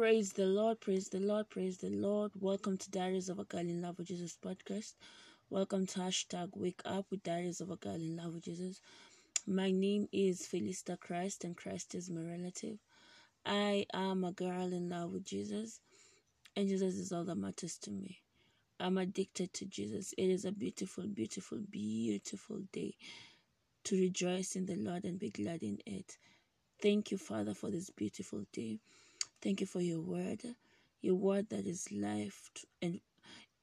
Praise the Lord, praise the Lord, praise the Lord. Welcome to Diaries of a Girl in Love with Jesus podcast. Welcome to hashtag Wake Up with Diaries of a Girl in Love with Jesus. My name is Felista Christ, and Christ is my relative. I am a girl in love with Jesus, and Jesus is all that matters to me. I'm addicted to Jesus. It is a beautiful, beautiful, beautiful day to rejoice in the Lord and be glad in it. Thank you, Father, for this beautiful day. Thank you for your word, your word that is life and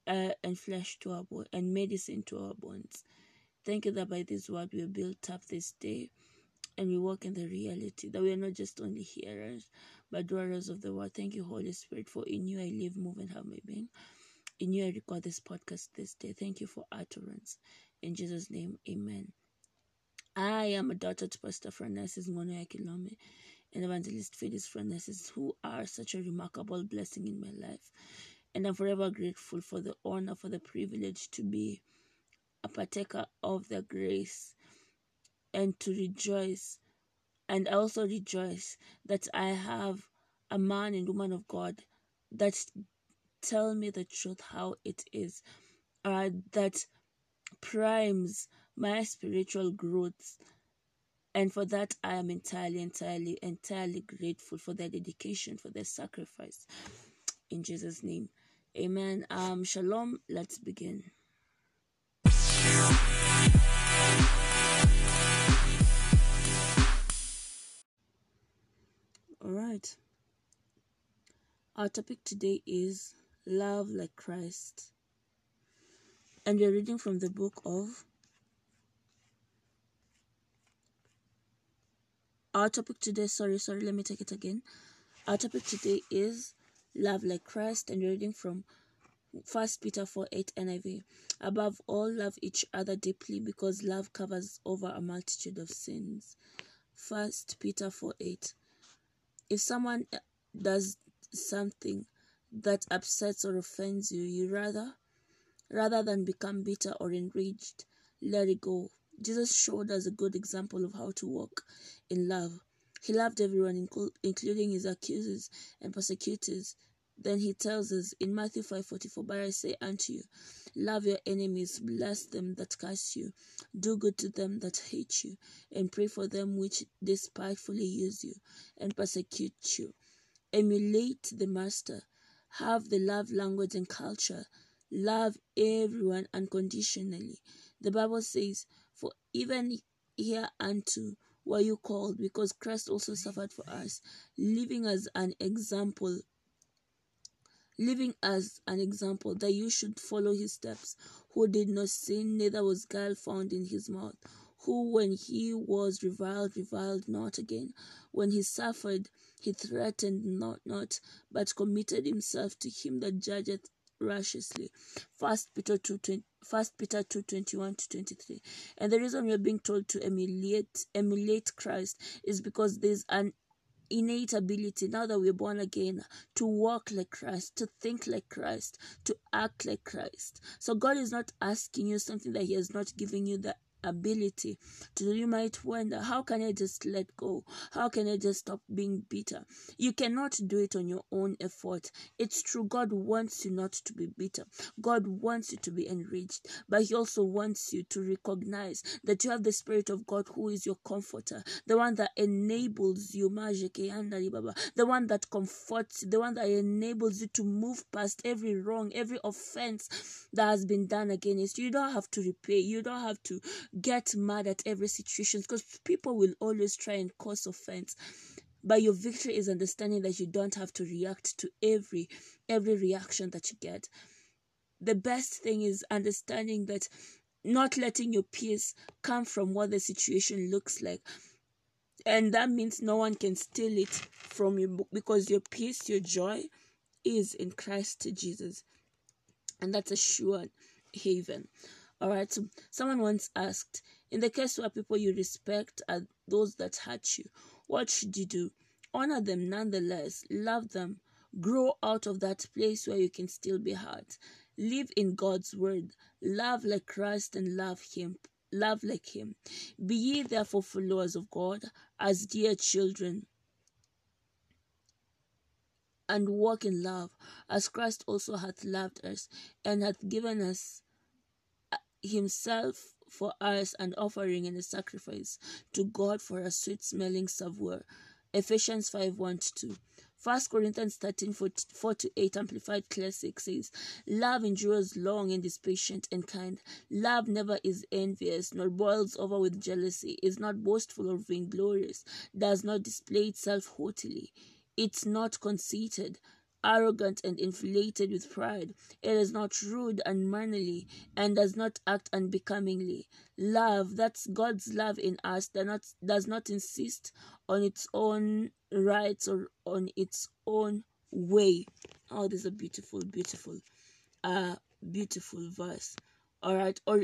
uh, and flesh to our bone and medicine to our bones. Thank you that by this word we are built up this day and we walk in the reality that we are not just only hearers but doers of the word. Thank you, Holy Spirit, for in you I live, move, and have my being. In you I record this podcast this day. Thank you for utterance. In Jesus' name, amen. I am a daughter to Pastor Francis Mono Kilome and Evangelist Phyllis Francis, who are such a remarkable blessing in my life. And I'm forever grateful for the honor, for the privilege to be a partaker of their grace and to rejoice. And I also rejoice that I have a man and woman of God that tell me the truth how it is, uh, that primes my spiritual growth and for that, I am entirely, entirely, entirely grateful for their dedication, for their sacrifice. In Jesus' name. Amen. Um, shalom. Let's begin. All right. Our topic today is love like Christ. And we're reading from the book of Our topic today, sorry, sorry, let me take it again. Our topic today is love like Christ, and reading from First Peter 4 8 NIV. Above all, love each other deeply because love covers over a multitude of sins. First Peter 4 8. If someone does something that upsets or offends you, you rather rather than become bitter or enraged, let it go. Jesus showed us a good example of how to walk in love. He loved everyone, including his accusers and persecutors. Then he tells us in Matthew 5:44, "But I say unto you, love your enemies, bless them that curse you, do good to them that hate you, and pray for them which despitefully use you and persecute you. Emulate the master, have the love language and culture, love everyone unconditionally." The Bible says, for even hereunto were you called, because Christ also suffered for us, living as an example living as an example that you should follow his steps, who did not sin, neither was guile found in his mouth, who when he was reviled, reviled not again, when he suffered, he threatened not, not, but committed himself to him that judgeth righteously. First Peter 2 Peter 2 21 to 23. And the reason we're being told to emulate emulate Christ is because there's an innate ability now that we're born again to walk like Christ, to think like Christ, to act like Christ. So God is not asking you something that He has not given you the ability to you might wonder. How can i just let go? How can i just stop being bitter? You cannot do it on your own effort. It's true god wants you not to be bitter. God wants you to be enriched but he also wants you to recognize that you have the spirit of god who is your comforter the one that enables you. The one that comforts the one that enables you to move past every wrong every offense that has been done against you. You don't have to repay. You don't have to get mad at every situation because people will always try and cause offense. But your victory is understanding that you don't have to react to every every reaction that you get. The best thing is understanding that not letting your peace come from what the situation looks like. And that means no one can steal it from you because your peace your joy is in christ jesus. And that's a sure haven all right. So someone once asked, in the case where people you respect are those that hurt you, what should you do? Honor them nonetheless. Love them. Grow out of that place where you can still be hurt. Live in God's word. Love like Christ and love Him. Love like Him. Be ye therefore followers of God as dear children and walk in love, as Christ also hath loved us, and hath given us himself for us an offering and a sacrifice to God for a sweet smelling savour. Ephesians 5 1 2. 1 Corinthians 13 4 to 8 Amplified Classic says, Love endures long and is patient and kind. Love never is envious, nor boils over with jealousy, is not boastful or vainglorious, does not display itself haughtily. It's not conceited, arrogant and inflated with pride. It is not rude and mannerly and does not act unbecomingly. Love, that's God's love in us, does not, does not insist on its own rights or on its own way. Oh, this is a beautiful, beautiful, uh, beautiful verse. All right, or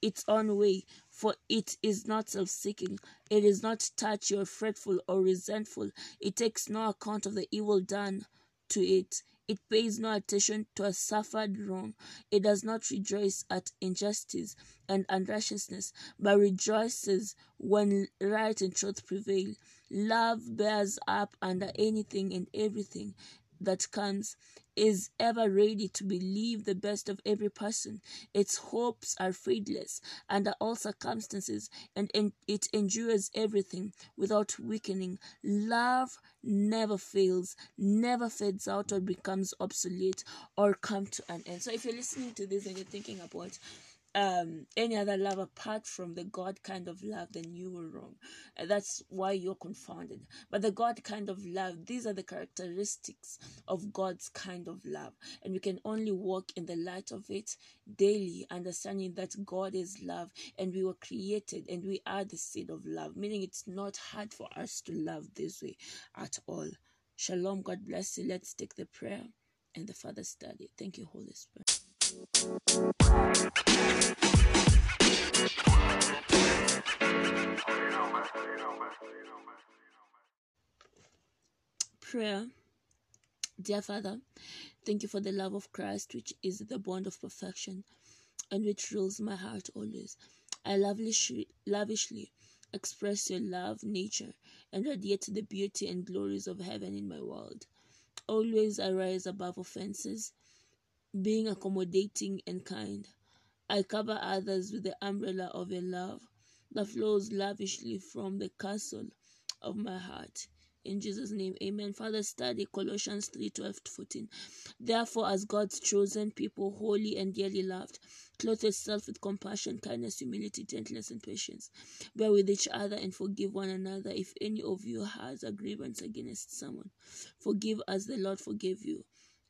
its own way, for it is not self seeking. It is not touchy or fretful or resentful. It takes no account of the evil done to it. It pays no attention to a suffered wrong. It does not rejoice at injustice and unrighteousness, but rejoices when right and truth prevail. Love bears up under anything and everything that comes is ever ready to believe the best of every person. Its hopes are faithless under all circumstances, and it endures everything without weakening. Love never fails, never fades out or becomes obsolete or come to an end. So if you're listening to this and you're thinking about um any other love apart from the god kind of love then you were wrong. And that's why you're confounded. But the god kind of love these are the characteristics of god's kind of love. And we can only walk in the light of it daily understanding that god is love and we were created and we are the seed of love. Meaning it's not hard for us to love this way at all. Shalom god bless you. Let's take the prayer and the further study. Thank you holy spirit Prayer. Dear Father, thank you for the love of Christ, which is the bond of perfection and which rules my heart always. I lavishly, lavishly express your love, nature, and radiate the beauty and glories of heaven in my world. Always I rise above offenses being accommodating and kind. I cover others with the umbrella of your love that flows lavishly from the castle of my heart. In Jesus' name, amen. Father, study Colossians 3 12 14. Therefore, as God's chosen people, holy and dearly loved, clothe yourself with compassion, kindness, humility, gentleness, and patience. Bear with each other and forgive one another. If any of you has a grievance against someone, forgive as the Lord forgave you.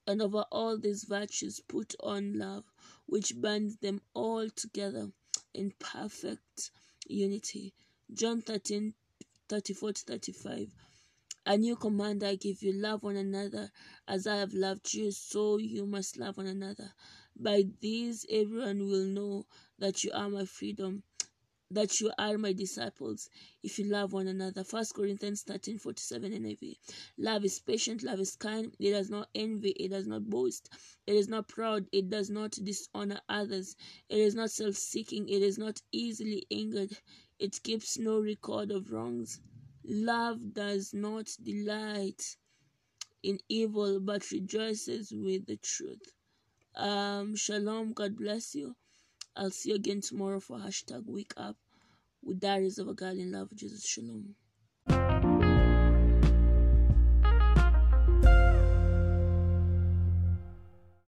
And over all these virtues, put on love, which binds them all together in perfect unity. John 13 34 35. A new command I give you love one another as I have loved you, so you must love one another. By these, everyone will know that you are my freedom that you are my disciples if you love one another. First Corinthians 13 47 NIV. Love is patient, love is kind, it does not envy, it does not boast, it is not proud, it does not dishonor others, it is not self seeking, it is not easily angered, it keeps no record of wrongs. Love does not delight in evil but rejoices with the truth. Um, shalom, God bless you. I'll see you again tomorrow for hashtag wake up with diaries of a girl in love. Jesus Shalom.